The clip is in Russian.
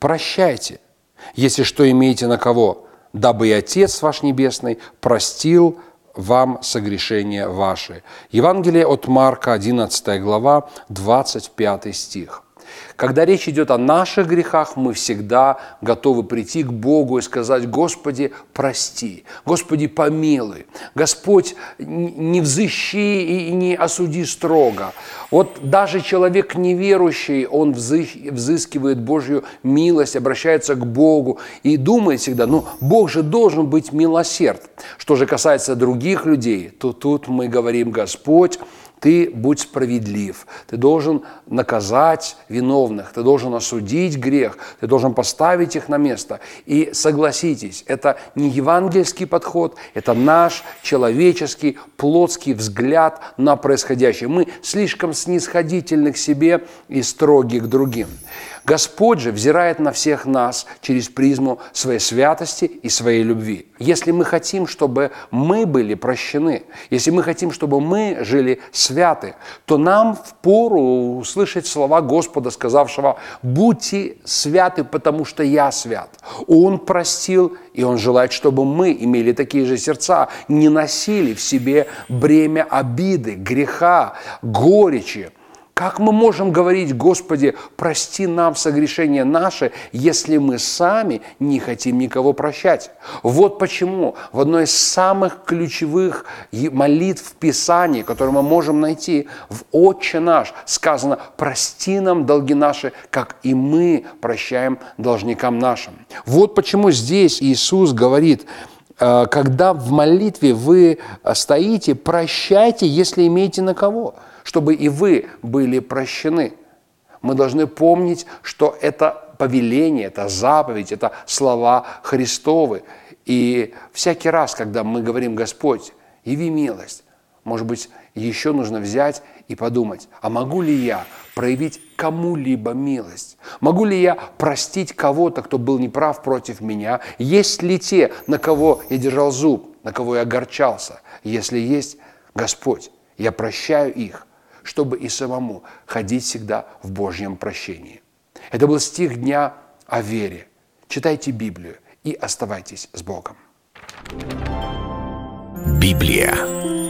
прощайте, если что имеете на кого, дабы и Отец ваш Небесный простил вам согрешения ваши. Евангелие от Марка, 11 глава, 25 стих. Когда речь идет о наших грехах, мы всегда готовы прийти к Богу и сказать, Господи, прости, Господи, помилуй, Господь, не взыщи и не осуди строго. Вот даже человек неверующий, он взыскивает Божью милость, обращается к Богу и думает всегда, ну, Бог же должен быть милосерд. Что же касается других людей, то тут мы говорим, Господь, ты будь справедлив, ты должен наказать виновных, ты должен осудить грех, ты должен поставить их на место. И согласитесь, это не евангельский подход, это наш человеческий, плотский взгляд на происходящее. Мы слишком снисходительны к себе и строги к другим. Господь же взирает на всех нас через призму своей святости и своей любви. Если мы хотим, чтобы мы были прощены, если мы хотим, чтобы мы жили святы, то нам в пору услышать слова Господа, сказавшего «Будьте святы, потому что я свят». Он простил, и Он желает, чтобы мы имели такие же сердца, не носили в себе бремя обиды, греха, горечи, как мы можем говорить, Господи, прости нам согрешения наши, если мы сами не хотим никого прощать? Вот почему в одной из самых ключевых молитв Писания, которые мы можем найти в «Отче наш», сказано «Прости нам долги наши, как и мы прощаем должникам нашим». Вот почему здесь Иисус говорит, «Э, когда в молитве вы стоите, прощайте, если имеете на кого – чтобы и вы были прощены. Мы должны помнить, что это повеление, это заповедь, это слова Христовы. И всякий раз, когда мы говорим «Господь, яви милость», может быть, еще нужно взять и подумать, а могу ли я проявить кому-либо милость? Могу ли я простить кого-то, кто был неправ против меня? Есть ли те, на кого я держал зуб, на кого я огорчался? Если есть, Господь, я прощаю их, чтобы и самому ходить всегда в Божьем прощении. Это был стих дня о вере. Читайте Библию и оставайтесь с Богом. Библия.